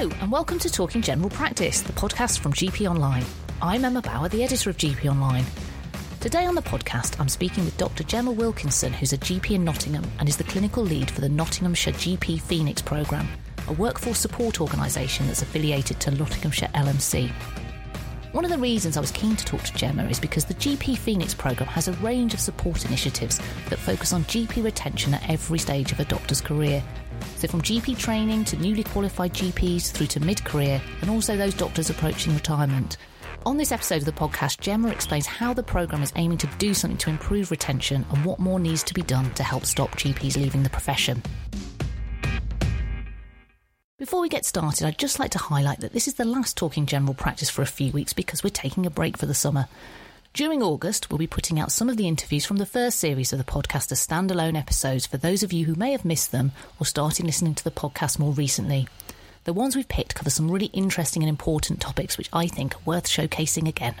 Hello, and welcome to Talking General Practice, the podcast from GP Online. I'm Emma Bauer, the editor of GP Online. Today on the podcast, I'm speaking with Dr. Gemma Wilkinson, who's a GP in Nottingham and is the clinical lead for the Nottinghamshire GP Phoenix programme, a workforce support organisation that's affiliated to Nottinghamshire LMC. One of the reasons I was keen to talk to Gemma is because the GP Phoenix programme has a range of support initiatives that focus on GP retention at every stage of a doctor's career. So, from GP training to newly qualified GPs through to mid career, and also those doctors approaching retirement. On this episode of the podcast, Gemma explains how the programme is aiming to do something to improve retention and what more needs to be done to help stop GPs leaving the profession. Before we get started, I'd just like to highlight that this is the last Talking General Practice for a few weeks because we're taking a break for the summer. During August, we'll be putting out some of the interviews from the first series of the podcast as standalone episodes for those of you who may have missed them or started listening to the podcast more recently. The ones we've picked cover some really interesting and important topics which I think are worth showcasing again.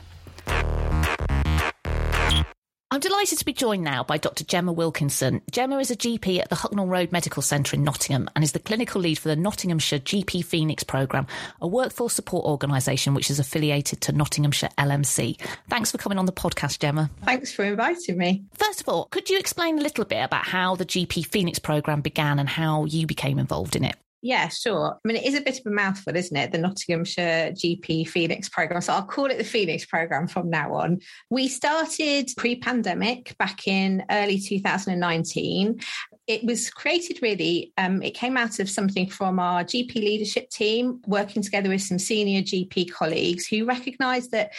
I'm delighted to be joined now by Dr. Gemma Wilkinson. Gemma is a GP at the Hucknall Road Medical Centre in Nottingham and is the clinical lead for the Nottinghamshire GP Phoenix programme, a workforce support organisation which is affiliated to Nottinghamshire LMC. Thanks for coming on the podcast, Gemma. Thanks for inviting me. First of all, could you explain a little bit about how the GP Phoenix programme began and how you became involved in it? Yeah, sure. I mean, it is a bit of a mouthful, isn't it? The Nottinghamshire GP Phoenix programme. So I'll call it the Phoenix programme from now on. We started pre pandemic back in early 2019. It was created really, um, it came out of something from our GP leadership team, working together with some senior GP colleagues who recognised that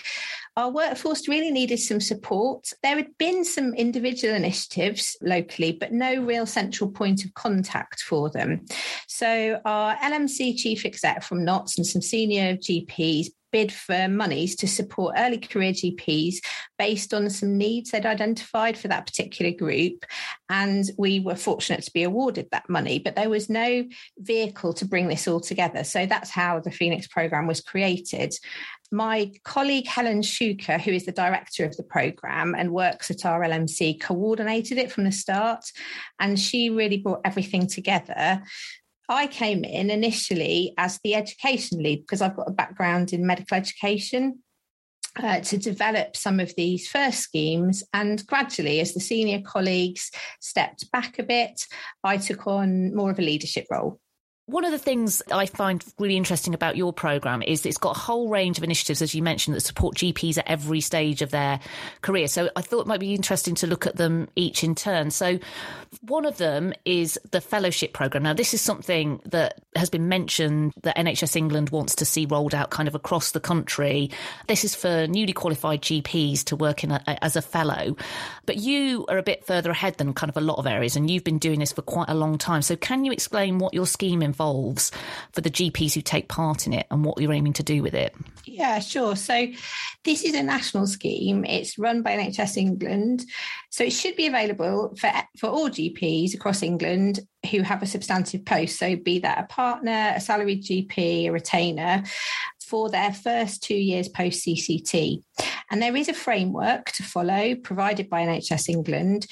our workforce really needed some support. There had been some individual initiatives locally, but no real central point of contact for them. So our LMC chief exec from Notts and some senior GPs bid for monies to support early career GPs based on some needs they'd identified for that particular group. And we were fortunate to be awarded that money, but there was no vehicle to bring this all together. So that's how the Phoenix programme was created my colleague Helen Shuker, who is the director of the programme and works at our LMC, coordinated it from the start. And she really brought everything together. I came in initially as the education lead because I've got a background in medical education. Uh, to develop some of these first schemes. And gradually, as the senior colleagues stepped back a bit, I took on more of a leadership role. One of the things I find really interesting about your program is it's got a whole range of initiatives, as you mentioned, that support GPs at every stage of their career. So I thought it might be interesting to look at them each in turn. So one of them is the fellowship program. Now, this is something that has been mentioned that NHS England wants to see rolled out kind of across the country. This is for newly qualified GPs to work in a, as a fellow. But you are a bit further ahead than kind of a lot of areas, and you've been doing this for quite a long time. So can you explain what your scheme involves for the GPs who take part in it and what you're aiming to do with it? Yeah, sure. So this is a national scheme. It's run by NHS England. So it should be available for, for all GPs across England who have a substantive post. So be that a partner, a salaried GP, a retainer for their first two years post CCT. And there is a framework to follow provided by NHS England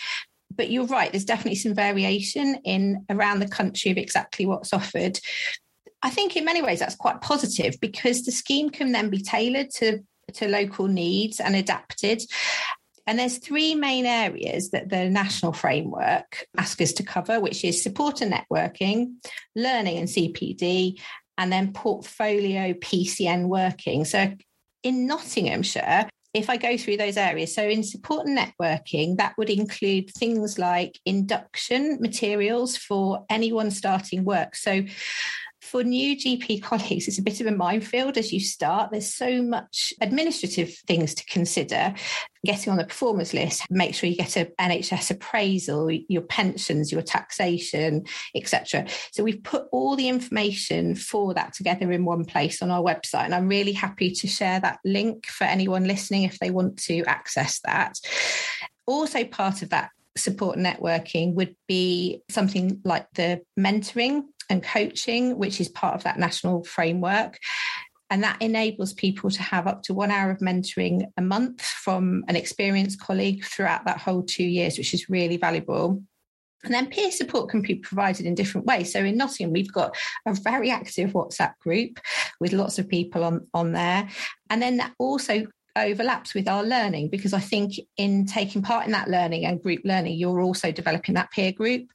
but you're right, there's definitely some variation in around the country of exactly what's offered. I think in many ways that's quite positive because the scheme can then be tailored to, to local needs and adapted. And there's three main areas that the national framework asks us to cover, which is support and networking, learning and CPD, and then portfolio PCN working. So in Nottinghamshire, if I go through those areas, so in support and networking, that would include things like induction materials for anyone starting work. So for new GP colleagues, it's a bit of a minefield as you start. There's so much administrative things to consider. Getting on the performers list, make sure you get an NHS appraisal, your pensions, your taxation, etc. So we've put all the information for that together in one place on our website, and I'm really happy to share that link for anyone listening if they want to access that. Also, part of that support networking would be something like the mentoring and coaching, which is part of that national framework. And that enables people to have up to one hour of mentoring a month from an experienced colleague throughout that whole two years, which is really valuable. And then peer support can be provided in different ways. So in Nottingham, we've got a very active WhatsApp group with lots of people on, on there. And then that also overlaps with our learning because I think in taking part in that learning and group learning, you're also developing that peer group.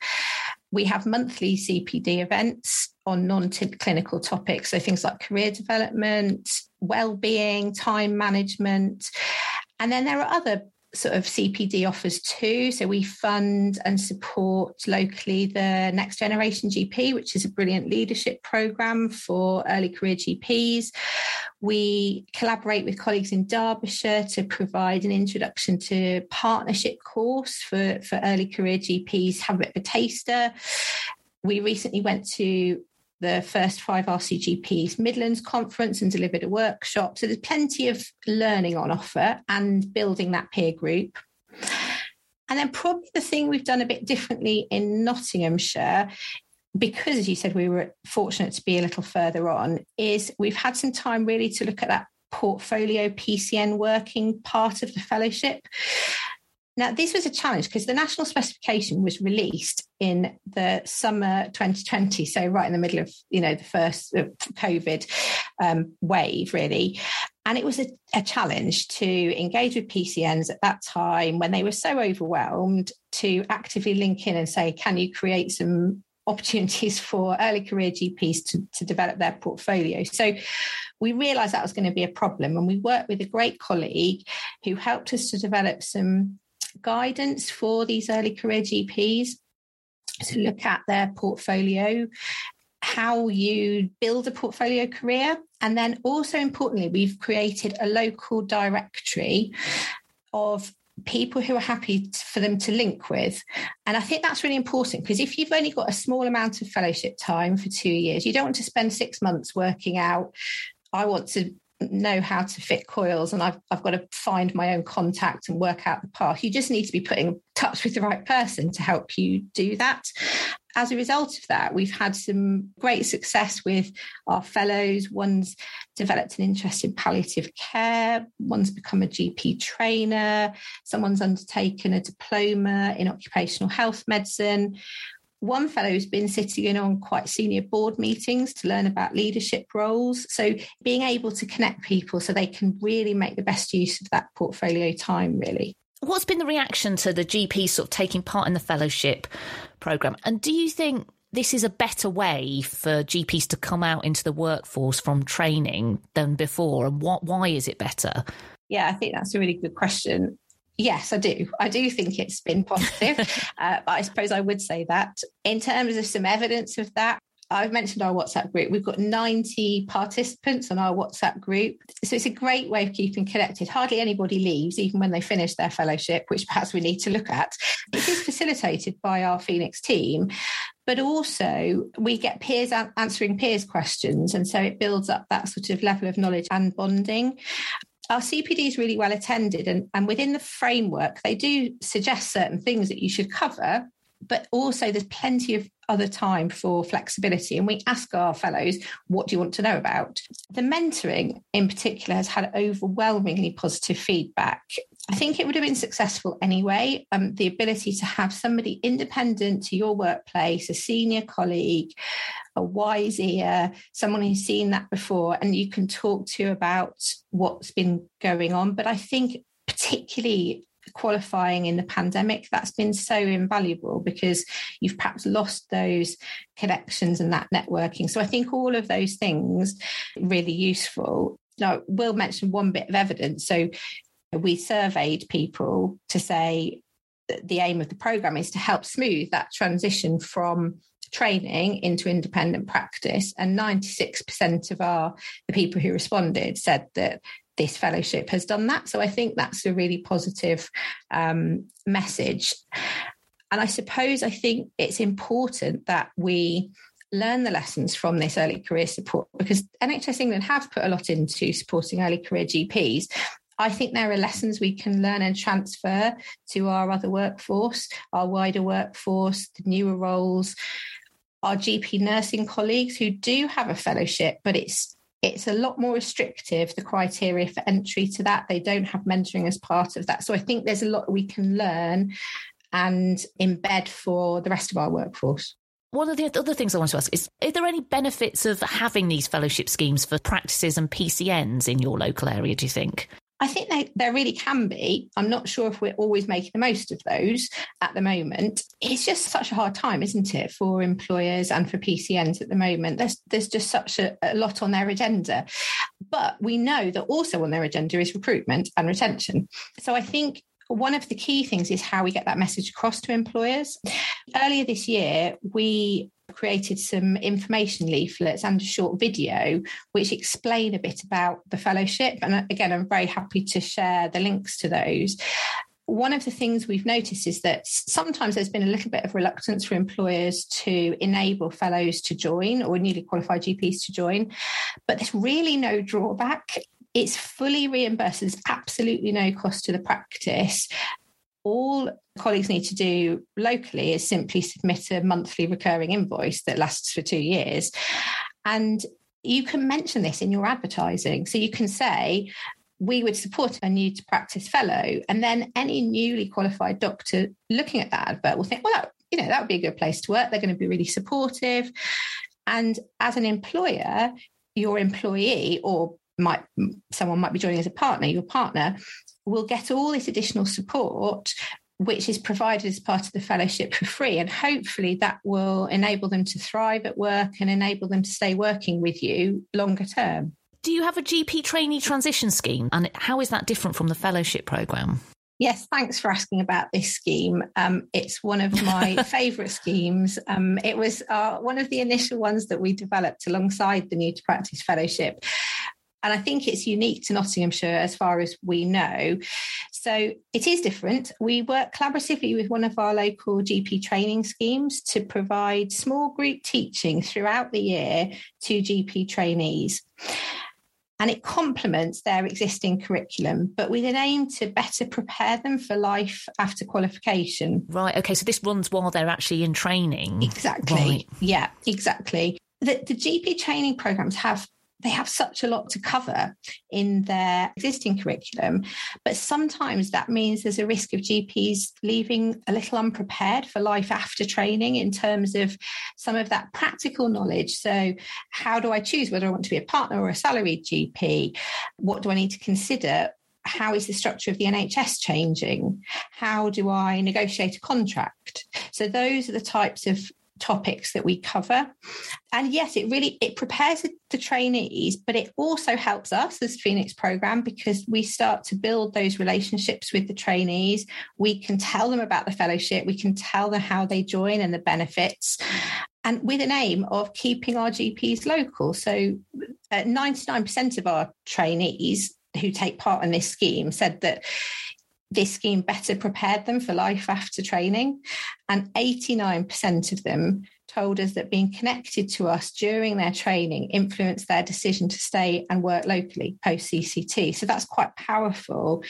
We have monthly CPD events on non clinical topics. So things like career development, well-being, time management. And then there are other sort of CPD offers too. So we fund and support locally the Next Generation GP, which is a brilliant leadership program for early career GPs. We collaborate with colleagues in Derbyshire to provide an introduction to partnership course for, for early career GPs, have a bit of a taster. We recently went to the first five RCGPs Midlands conference and delivered a workshop. So there's plenty of learning on offer and building that peer group. And then probably the thing we've done a bit differently in Nottinghamshire because as you said we were fortunate to be a little further on is we've had some time really to look at that portfolio PCN working part of the fellowship now, this was a challenge because the national specification was released in the summer 2020, so right in the middle of you know the first COVID um, wave, really. And it was a, a challenge to engage with PCNs at that time when they were so overwhelmed to actively link in and say, "Can you create some opportunities for early career GPs to, to develop their portfolio?" So we realized that was going to be a problem and we worked with a great colleague who helped us to develop some guidance for these early career GPs to look at their portfolio, how you build a portfolio career. And then also importantly, we've created a local directory of people who are happy for them to link with. And I think that's really important because if you've only got a small amount of fellowship time for two years, you don't want to spend six months working out. I want to know how to fit coils and I've, I've got to find my own contact and work out the path. You just need to be putting in touch with the right person to help you do that. As a result of that, we've had some great success with our fellows. One's developed an interest in palliative care, one's become a GP trainer, someone's undertaken a diploma in occupational health medicine one fellow who's been sitting in on quite senior board meetings to learn about leadership roles. So being able to connect people so they can really make the best use of that portfolio time, really. What's been the reaction to the GP sort of taking part in the fellowship program? And do you think this is a better way for GPs to come out into the workforce from training than before? And what, why is it better? Yeah, I think that's a really good question. Yes, I do. I do think it's been positive. uh, but I suppose I would say that in terms of some evidence of that, I've mentioned our WhatsApp group. We've got 90 participants on our WhatsApp group. So it's a great way of keeping connected. Hardly anybody leaves, even when they finish their fellowship, which perhaps we need to look at. It is facilitated by our Phoenix team. But also, we get peers answering peers' questions. And so it builds up that sort of level of knowledge and bonding our CPD is really well attended, and, and within the framework, they do suggest certain things that you should cover, but also there's plenty of other time for flexibility. And we ask our fellows, what do you want to know about? The mentoring in particular has had overwhelmingly positive feedback. I think it would have been successful anyway. Um, the ability to have somebody independent to your workplace, a senior colleague, a wise ear, someone who's seen that before, and you can talk to about what's been going on. But I think, particularly qualifying in the pandemic, that's been so invaluable because you've perhaps lost those connections and that networking. So I think all of those things really useful. Now, we'll mention one bit of evidence. So we surveyed people to say the aim of the program is to help smooth that transition from training into independent practice and 96% of our the people who responded said that this fellowship has done that. So I think that's a really positive um, message. And I suppose I think it's important that we learn the lessons from this early career support because NHS England have put a lot into supporting early career GPs. I think there are lessons we can learn and transfer to our other workforce, our wider workforce, the newer roles, our GP nursing colleagues who do have a fellowship, but it's it's a lot more restrictive the criteria for entry to that they don't have mentoring as part of that so i think there's a lot we can learn and embed for the rest of our workforce. One of the other things I want to ask is Are there any benefits of having these fellowship schemes for practices and PCNs in your local area, do you think? I think they, there really can be. I'm not sure if we're always making the most of those at the moment. It's just such a hard time, isn't it, for employers and for PCNs at the moment? There's there's just such a, a lot on their agenda. But we know that also on their agenda is recruitment and retention. So I think one of the key things is how we get that message across to employers. Earlier this year, we created some information leaflets and a short video which explain a bit about the fellowship. And uh, again, I'm very happy to share the links to those one of the things we've noticed is that sometimes there's been a little bit of reluctance for employers to enable fellows to join or newly qualified GPs to join, but there's really no drawback. It's fully reimbursed. There's absolutely no cost to the practice all colleagues need to do locally is simply submit a monthly recurring invoice that lasts for two years. And you can mention this in your advertising. So you can say, we would support a new to practice fellow. And then any newly qualified doctor looking at that advert will think, well, that, you know, that would be a good place to work. They're going to be really supportive. And as an employer, your employee or might someone might be joining as a partner, your partner will get all this additional support which is provided as part of the fellowship for free. And hopefully that will enable them to thrive at work and enable them to stay working with you longer term. Do you have a GP trainee transition scheme? And how is that different from the fellowship programme? Yes, thanks for asking about this scheme. Um, it's one of my favourite schemes. Um, it was uh, one of the initial ones that we developed alongside the New to Practice Fellowship. And I think it's unique to Nottinghamshire as far as we know. So it is different. We work collaboratively with one of our local GP training schemes to provide small group teaching throughout the year to GP trainees and it complements their existing curriculum, but with an aim to better prepare them for life after qualification. Right. Okay. So this runs while they're actually in training. Exactly. Right. Yeah, exactly. The, the GP training programs have they have such a lot to cover in their existing curriculum. But sometimes that means there's a risk of GPs leaving a little unprepared for life after training in terms of some of that practical knowledge. So, how do I choose whether I want to be a partner or a salaried GP? What do I need to consider? how is the structure of the NHS changing? How do I negotiate a contract? So those are the types of topics that we cover. And yes it really it prepares the trainees but it also helps us as phoenix program because we start to build those relationships with the trainees. We can tell them about the fellowship. We can tell them how they join and the benefits. And with an aim of keeping our gps local. So uh, 99% of our trainees who take part in this scheme said that this scheme better prepared them for life after training. And 89% of them told us that being connected to us during their training influenced their decision to stay and work locally post CCT. So that's quite powerful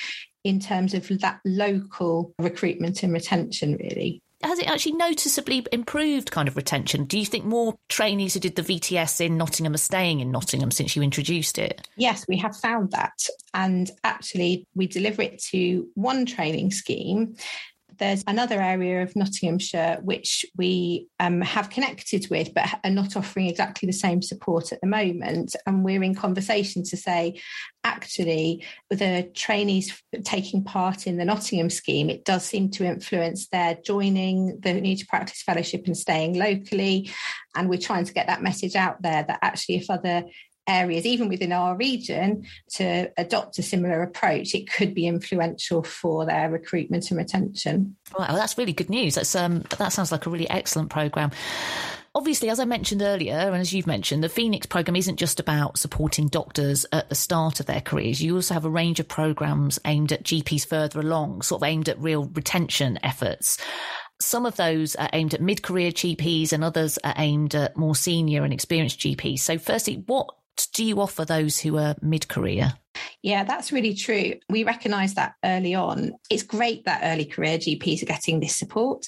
in terms of that local recruitment and retention, really has it actually noticeably improved kind of retention? Do you think more trainees who did the VTS in Nottingham are staying in Nottingham since you introduced it? Yes, we have found that. And actually, we deliver it to one training scheme there's another area of Nottinghamshire which we um, have connected with, but are not offering exactly the same support at the moment. And we're in conversation to say, actually, with the trainees taking part in the Nottingham scheme, it does seem to influence their joining the New to Practice Fellowship and staying locally. And we're trying to get that message out there that actually, if other areas, even within our region, to adopt a similar approach, it could be influential for their recruitment and retention. Right, well, that's really good news. That's um, that sounds like a really excellent program. Obviously, as I mentioned earlier, and as you've mentioned, the Phoenix program isn't just about supporting doctors at the start of their careers. You also have a range of programs aimed at GPs further along, sort of aimed at real retention efforts. Some of those are aimed at mid career GPs and others are aimed at more senior and experienced GPs. So, firstly, what do you offer those who are mid career? Yeah, that's really true. We recognise that early on. It's great that early career GPs are getting this support.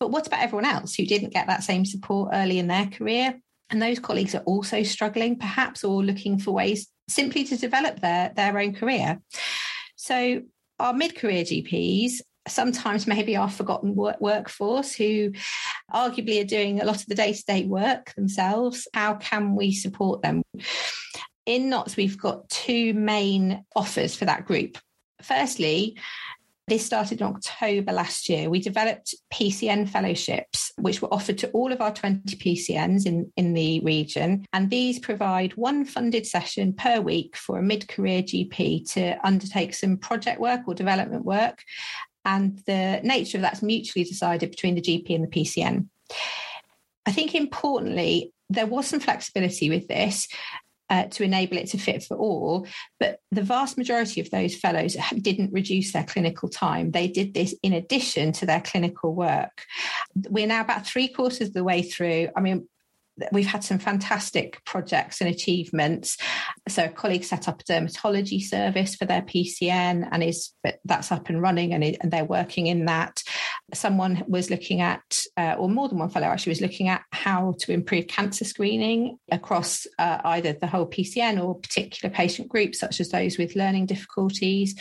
But what about everyone else who didn't get that same support early in their career? And those colleagues are also struggling, perhaps, or looking for ways simply to develop their, their own career. So, our mid career GPs sometimes maybe our forgotten work- workforce who arguably are doing a lot of the day to day work themselves. How can we support them? In Notts, we've got two main offers for that group. Firstly, this started in October last year. We developed PCN fellowships, which were offered to all of our 20 PCNs in, in the region. And these provide one funded session per week for a mid career GP to undertake some project work or development work. And the nature of that's mutually decided between the GP and the PCN. I think importantly, there was some flexibility with this uh, to enable it to fit for all. But the vast majority of those fellows didn't reduce their clinical time. They did this in addition to their clinical work. We're now about three quarters of the way through. I mean, we've had some fantastic projects and achievements. So a colleague set up a dermatology service for their PCN and is that's up and running and, it, and they're working in that. Someone was looking at, uh, or more than one fellow actually was looking at how to improve cancer screening across uh, either the whole PCN or particular patient groups, such as those with learning difficulties.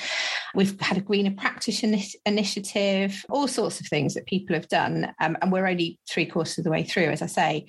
We've had a greener practice initiative, all sorts of things that people have done. Um, and we're only three quarters of the way through, as I say.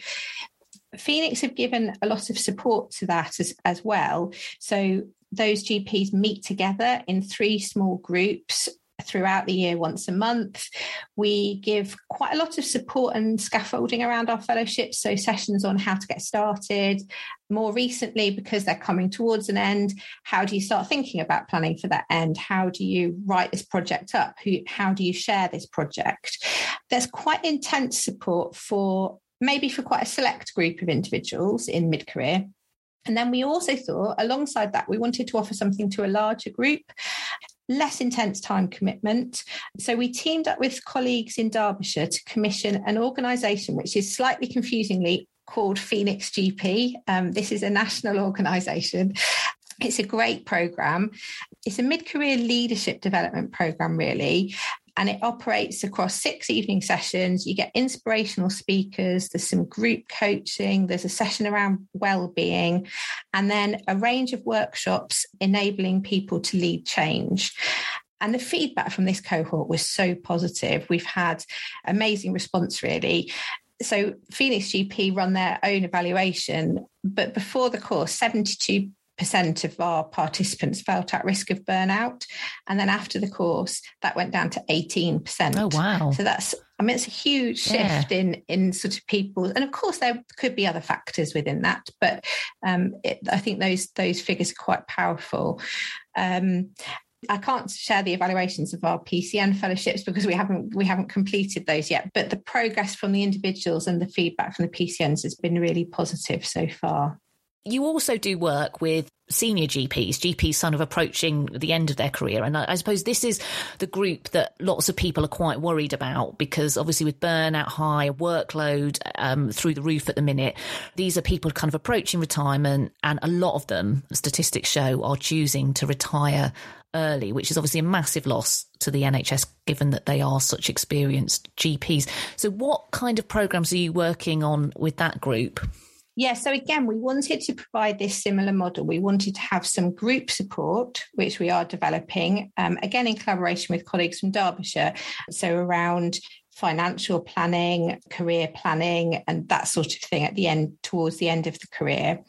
Phoenix have given a lot of support to that as, as well. So those GPs meet together in three small groups throughout the year once a month. We give quite a lot of support and scaffolding around our fellowships, so sessions on how to get started. More recently, because they're coming towards an end, how do you start thinking about planning for that end? How do you write this project up? How do you share this project? There's quite intense support for maybe for quite a select group of individuals in mid career. And then we also thought, alongside that, we wanted to offer something to a larger group, less intense time commitment. So we teamed up with colleagues in Derbyshire to commission an organisation which is slightly confusingly called Phoenix GP. Um, this is a national organisation. It's a great program. It's a mid career leadership development program, really and it operates across six evening sessions. You get inspirational speakers, there's some group coaching, there's a session around well-being, and then a range of workshops enabling people to lead change. And the feedback from this cohort was so positive. We've had amazing response, really. So, Phoenix GP run their own evaluation, but before the course, 72 percent of our participants felt at risk of burnout and then after the course that went down to 18% oh wow so that's i mean it's a huge shift yeah. in in sort of people and of course there could be other factors within that but um, it, i think those those figures are quite powerful um, I can't share the evaluations of our PCN fellowships because we haven't we haven't completed those yet. But the progress from the individuals and the feedback from the PCNs has been really positive so far. You also do work with senior GPs, GPs kind of approaching the end of their career. And I, I, suppose this is the group that lots of people are quite worried about because obviously with burnout high, workload um, through the roof at the minute, these are people kind of approaching retirement and a lot of them, statistics show, are choosing to retire early, which is obviously a massive loss to the NHS given that they are such experienced GPs. So what kind of programs are you working on with that group? Yeah, so again, we wanted to provide this similar model. We wanted to have some group support, which we are developing, um, again, in collaboration with colleagues from Derbyshire. So, around financial planning, career planning, and that sort of thing at the end, towards the end of the career.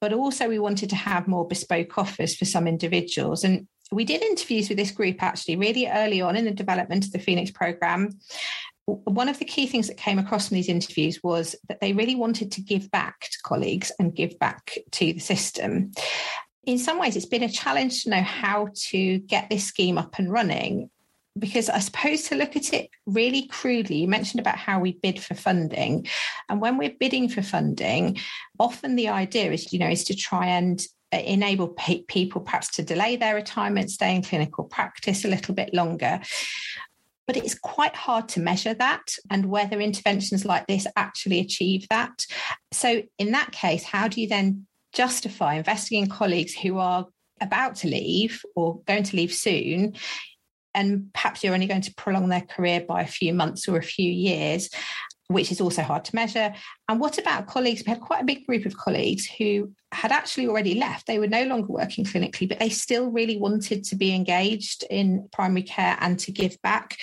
But also, we wanted to have more bespoke offers for some individuals. And we did interviews with this group actually really early on in the development of the Phoenix program one of the key things that came across from these interviews was that they really wanted to give back to colleagues and give back to the system. In some ways, it's been a challenge to know how to get this scheme up and running. Because I suppose to look at it really crudely, you mentioned about how we bid for funding. And when we're bidding for funding, often the idea is, you know, is to try and enable people perhaps to delay their retirement, stay in clinical practice a little bit longer but it's quite hard to measure that and whether interventions like this actually achieve that. So, in that case, how do you then justify investing in colleagues who are about to leave or going to leave soon? And perhaps you're only going to prolong their career by a few months or a few years which is also hard to measure. And what about colleagues? We had quite a big group of colleagues who had actually already left. They were no longer working clinically, but they still really wanted to be engaged in primary care and to give back.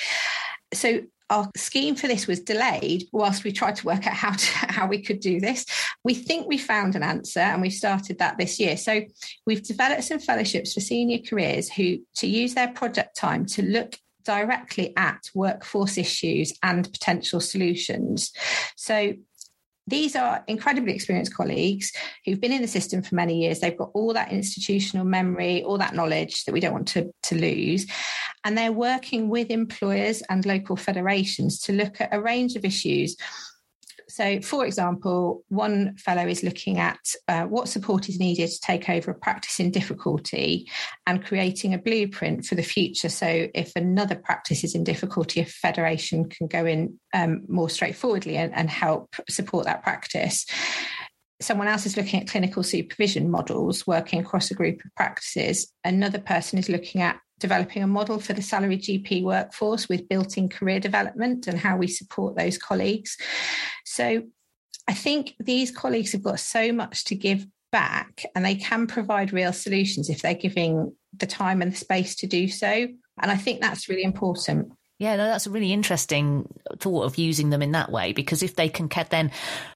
So our scheme for this was delayed whilst we tried to work out how to, how we could do this. We think we found an answer and we've started that this year. So we've developed some fellowships for senior careers who to use their project time to look directly at workforce issues and potential solutions. So these are incredibly experienced colleagues who've been in the system for many years. They've got all that institutional memory, all that knowledge that we don't want to, to lose. And they're working with employers and local federations to look at a range of issues so, for example, one fellow is looking at uh, what support is needed to take over a practice in difficulty and creating a blueprint for the future. So, if another practice is in difficulty, a federation can go in um, more straightforwardly and, and help support that practice someone else is looking at clinical supervision models working across a group of practices. Another person is looking at developing a model for the salary GP workforce with built in career development and how we support those colleagues. So I think these colleagues have got so much to give back and they can provide real solutions if they're giving the time and the space to do so. And I think that's really important. Yeah, no, that's a really interesting thought of using them in that way because if they can then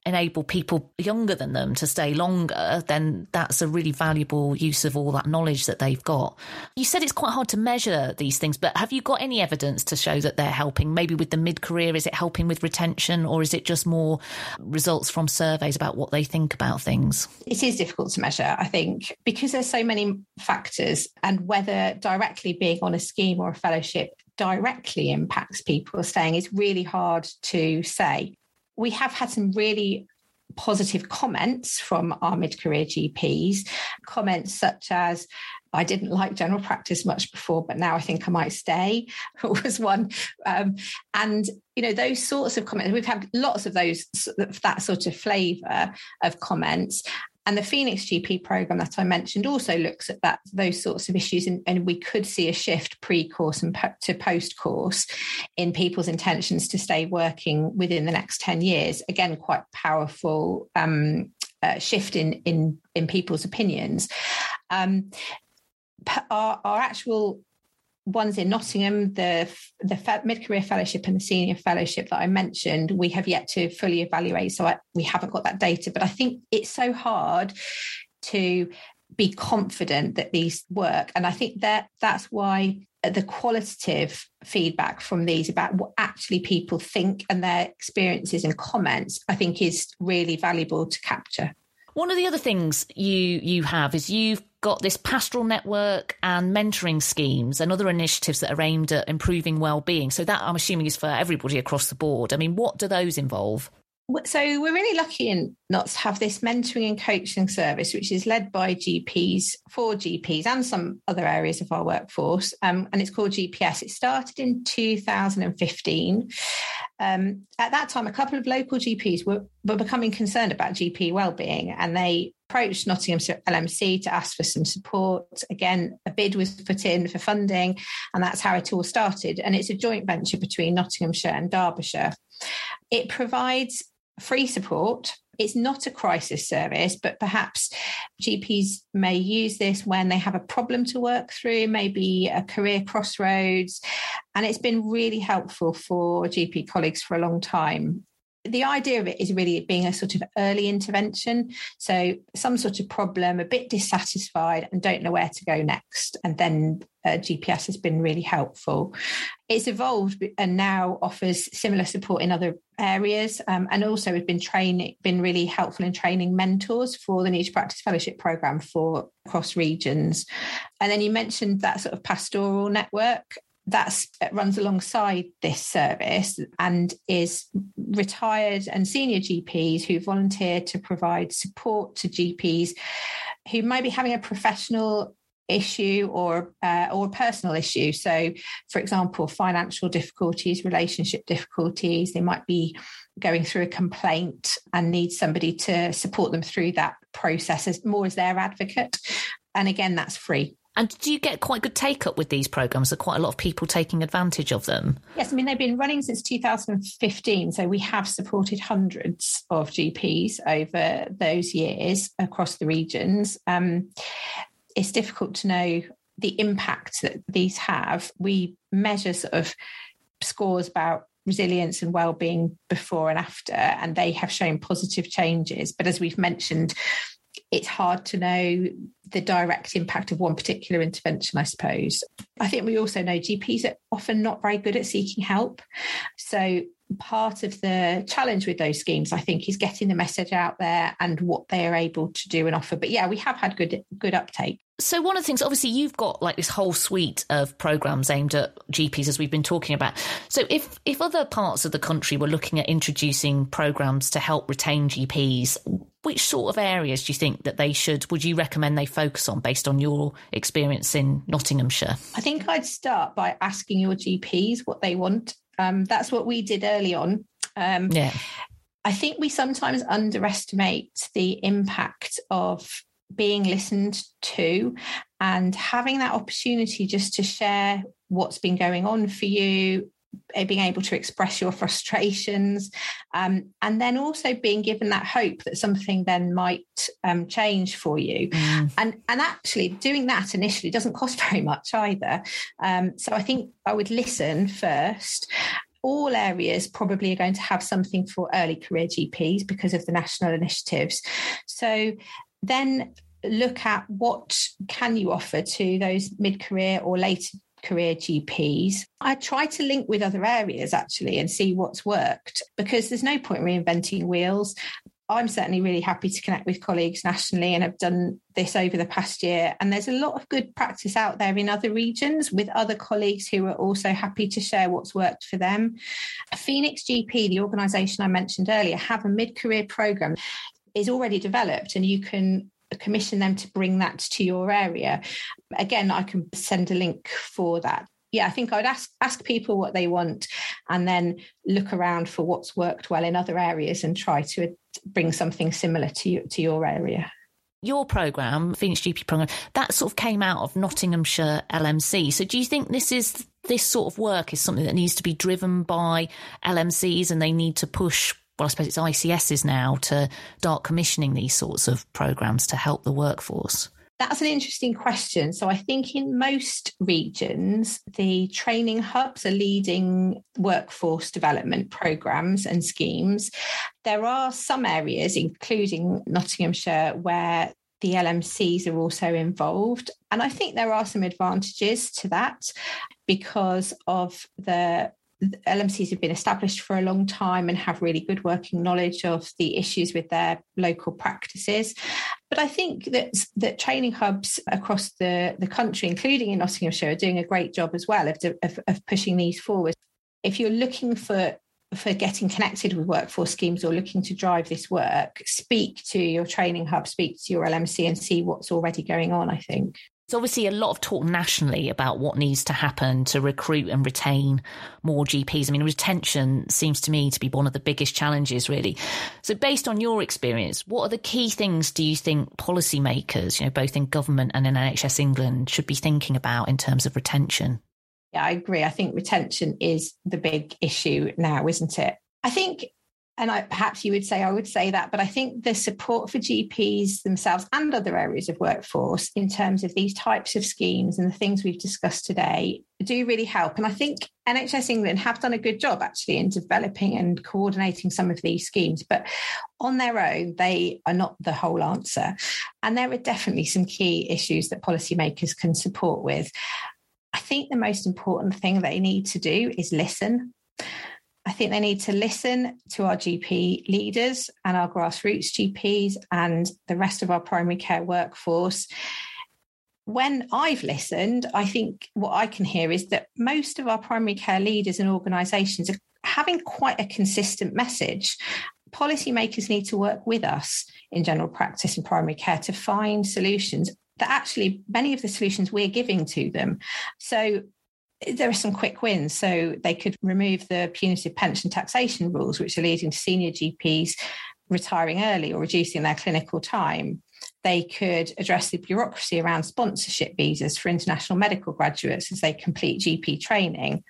enable people younger than them to stay longer, then that's a really valuable use of all that knowledge that they've got. You said it's quite hard to measure these things, but have you got any evidence to show that they're helping? Maybe with the mid career, is it helping with retention or is it just more results from surveys about what they think about things? It is difficult to measure, I think, because there's so many factors and whether directly being on a scheme or a fellowship directly impacts people staying is really hard to say. We have had some really positive comments from our mid career GPs, comments such as, I didn't like general practice much before, but now I think I might stay was one. Um, and, you know, those sorts of comments, we've had lots of those, that sort of flavour of comments. And the Phoenix GP program that I mentioned also looks at that those sorts of issues, and, and we could see a shift pre-course and po- to post-course in people's intentions to stay working within the next ten years. Again, quite powerful um, uh, shift in in in people's opinions. Um, our, our actual ones in Nottingham, the the mid career fellowship and the senior fellowship that I mentioned, we have yet to fully evaluate. So I, we haven't got that data, but I think it's so hard to be confident that these work, and I think that that's why the qualitative feedback from these about what actually people think and their experiences and comments, I think, is really valuable to capture. One of the other things you you have is you've got this pastoral network and mentoring schemes and other initiatives that are aimed at improving well-being. So that I'm assuming is for everybody across the board. I mean, what do those involve? So we're really lucky in Notts to have this mentoring and coaching service, which is led by GPs for GPs and some other areas of our workforce, um, and it's called GPS. It started in 2015. Um, at that time, a couple of local GPs were, were becoming concerned about GP wellbeing, and they approached Nottingham LMC to ask for some support. Again, a bid was put in for funding, and that's how it all started. And it's a joint venture between Nottinghamshire and Derbyshire. It provides free support. It's not a crisis service, but perhaps GPs may use this when they have a problem to work through, maybe a career crossroads. And it's been really helpful for GP colleagues for a long time the idea of it is really being a sort of early intervention. So, some sort of problem, a bit dissatisfied, and don't know where to go next. And then uh, GPS has been really helpful. It's evolved and now offers similar support in other areas, um, and also has been training, been really helpful in training mentors for the New to Practice Fellowship Program for across regions. And then you mentioned that sort of pastoral network that runs alongside this service and is retired and senior GPs who volunteer to provide support to GPs who might be having a professional issue or uh, or a personal issue. So for example financial difficulties relationship difficulties they might be going through a complaint and need somebody to support them through that process as more as their advocate. And again that's free And do you get quite good take up with these programs? Are quite a lot of people taking advantage of them? Yes, I mean they've been running since 2015, so we have supported hundreds of GPs over those years across the regions. Um, it's difficult to know the impact that these have. We measure sort of scores about resilience and well-being before and after and they have shown positive changes but as we've mentioned it's hard to know the direct impact of one particular intervention, I suppose. I think we also know GPs are often not very good at seeking help. So, part of the challenge with those schemes, I think, is getting the message out there and what they are able to do and offer. But yeah, we have had good good uptake. So one of the things, obviously, you've got like this whole suite of programs aimed at GPs, as we've been talking about. So if if other parts of the country were looking at introducing programs to help retain GPs, which sort of areas do you think that they should? Would you recommend they focus on based on your experience in Nottinghamshire? I think I'd start by asking your GPs what they want. Um, that's what we did early on. Um, yeah. I think we sometimes underestimate the impact of being listened to and having that opportunity just to share what's been going on for you eh, being able to express your frustrations um, and then also being given that hope that something then might um, change for you mm. and and actually doing that initially doesn't cost very much either um, so i think i would listen first all areas probably are going to have something for early career GPs because of the national initiatives. So then look at what can you offer to those mid-career or later career GPs. I try to link with other areas actually and see what's worked because there's no point reinventing wheels. I'm certainly really happy to connect with colleagues nationally and have done this over the past year. And there's a lot of good practice out there in other regions with other colleagues who are also happy to share what's worked for them. Phoenix GP, the organisation I mentioned earlier, have a mid career programme is already developed and you can commission them to bring that to your area. Again, I can send a link for that. Yeah, I think I'd ask ask people what they want and then look around for what's worked well in other areas and try to bring something similar to you, to your area your program, Phoenix GP program, that sort of came out of Nottinghamshire LMC. So do you think this is this sort of work is something that needs to be driven by LMCs and they need to push well, I suppose it's ICSs now to start commissioning these sorts of programs to help the workforce? That's an interesting question. So, I think in most regions, the training hubs are leading workforce development programs and schemes. There are some areas, including Nottinghamshire, where the LMCs are also involved. And I think there are some advantages to that because of the LMCs have been established for a long time and have really good working knowledge of the issues with their local practices. But I think that that training hubs across the, the country, including in Nottinghamshire, are doing a great job as well of, of, of pushing these forward. If you're looking for for getting connected with workforce schemes or looking to drive this work, speak to your training hub, speak to your LMC and see what's already going on, I think. There's obviously a lot of talk nationally about what needs to happen to recruit and retain more GPs. I mean, retention seems to me to be one of the biggest challenges, really. So, based on your experience, what are the key things do you think policymakers, you know, both in government and in NHS England, should be thinking about in terms of retention? Yeah, I agree. I think retention is the big issue now, isn't it? I think and I, perhaps you would say I would say that, but I think the support for GPs themselves and other areas of workforce in terms of these types of schemes and the things we've discussed today do really help. And I think NHS England have done a good job actually in developing and coordinating some of these schemes, but on their own, they are not the whole answer. And there are definitely some key issues that policymakers can support with. I think the most important thing they need to do is listen I think they need to listen to our GP leaders and our grassroots GPs and the rest of our primary care workforce. When I've listened, I think what I can hear is that most of our primary care leaders and organisations are having quite a consistent message. Policymakers need to work with us in general practice and primary care to find solutions that actually many of the solutions we're giving to them. So there are some quick wins. So they could remove the punitive pension taxation rules, which are leading to senior GPs retiring early or reducing their clinical time. They could address the bureaucracy around sponsorship visas for international medical graduates as they complete GP training.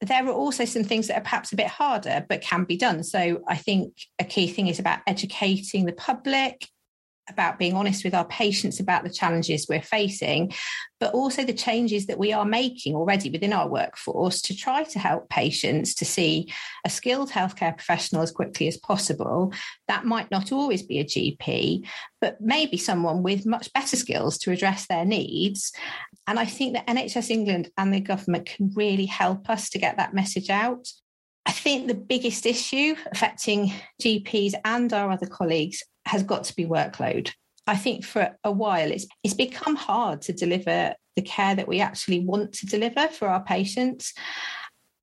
There are also some things that are perhaps a bit harder, but can be done. So I think a key thing is about educating the public, about being honest with our patients about the challenges we're facing, but also the changes that we are making already within our workforce to try to help patients to see a skilled healthcare professional as quickly as possible. That might not always be a GP, but maybe someone with much better skills to address their needs. And I think that NHS England and the government can really help us to get that message out. I think the biggest issue affecting GPs and our other colleagues has got to be workload. I think for a while it's it's become hard to deliver the care that we actually want to deliver for our patients.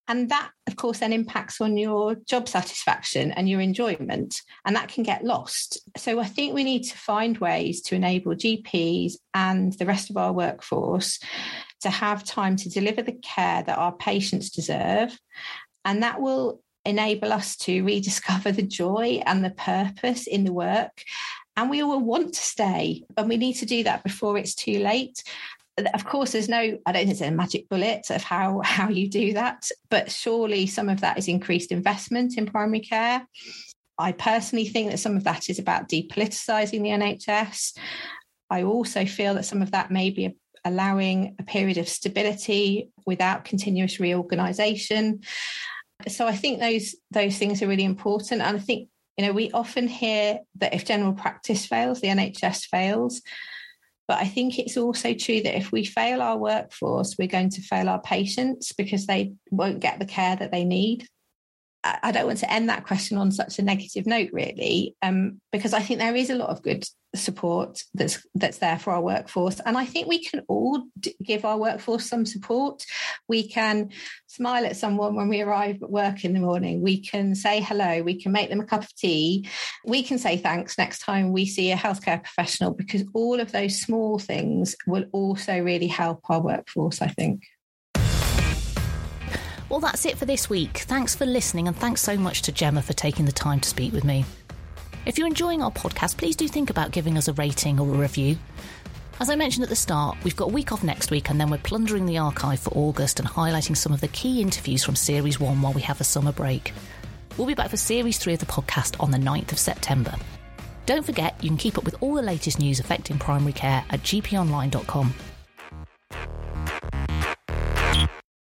And that, of course, then impacts on your job satisfaction and your enjoyment, and that can get lost. So, I think we need to find ways to enable GPs and the rest of our workforce to have time to deliver the care that our patients deserve. And that will enable us to rediscover the joy and the purpose in the work. And we all want to stay, and we need to do that before it's too late. Of course, there's no, I don't think there's a magic bullet of how, how you do that, but surely some of that is increased investment in primary care. I personally think that some of that is about depoliticising the NHS. I also feel that some of that may be allowing a period of stability without continuous reorganisation so I think those those things are really important. And I think you know we often hear that if general practice fails, the NHS fails. But I think it's also true that if we fail our workforce, we're going to fail our patients because they won't get the care that they need. I don't want to end that question on such a negative note, really, um, because I think there is a lot of good support that's that's there for our workforce, and I think we can all d- give our workforce some support. We can smile at someone when we arrive at work in the morning. We can say hello. We can make them a cup of tea. We can say thanks next time we see a healthcare professional, because all of those small things will also really help our workforce. I think. Well, that's it for this week. Thanks for listening, and thanks so much to Gemma for taking the time to speak with me. If you're enjoying our podcast, please do think about giving us a rating or a review. As I mentioned at the start, we've got a week off next week, and then we're plundering the archive for August and highlighting some of the key interviews from Series 1 while we have a summer break. We'll be back for Series 3 of the podcast on the 9th of September. Don't forget, you can keep up with all the latest news affecting primary care at gponline.com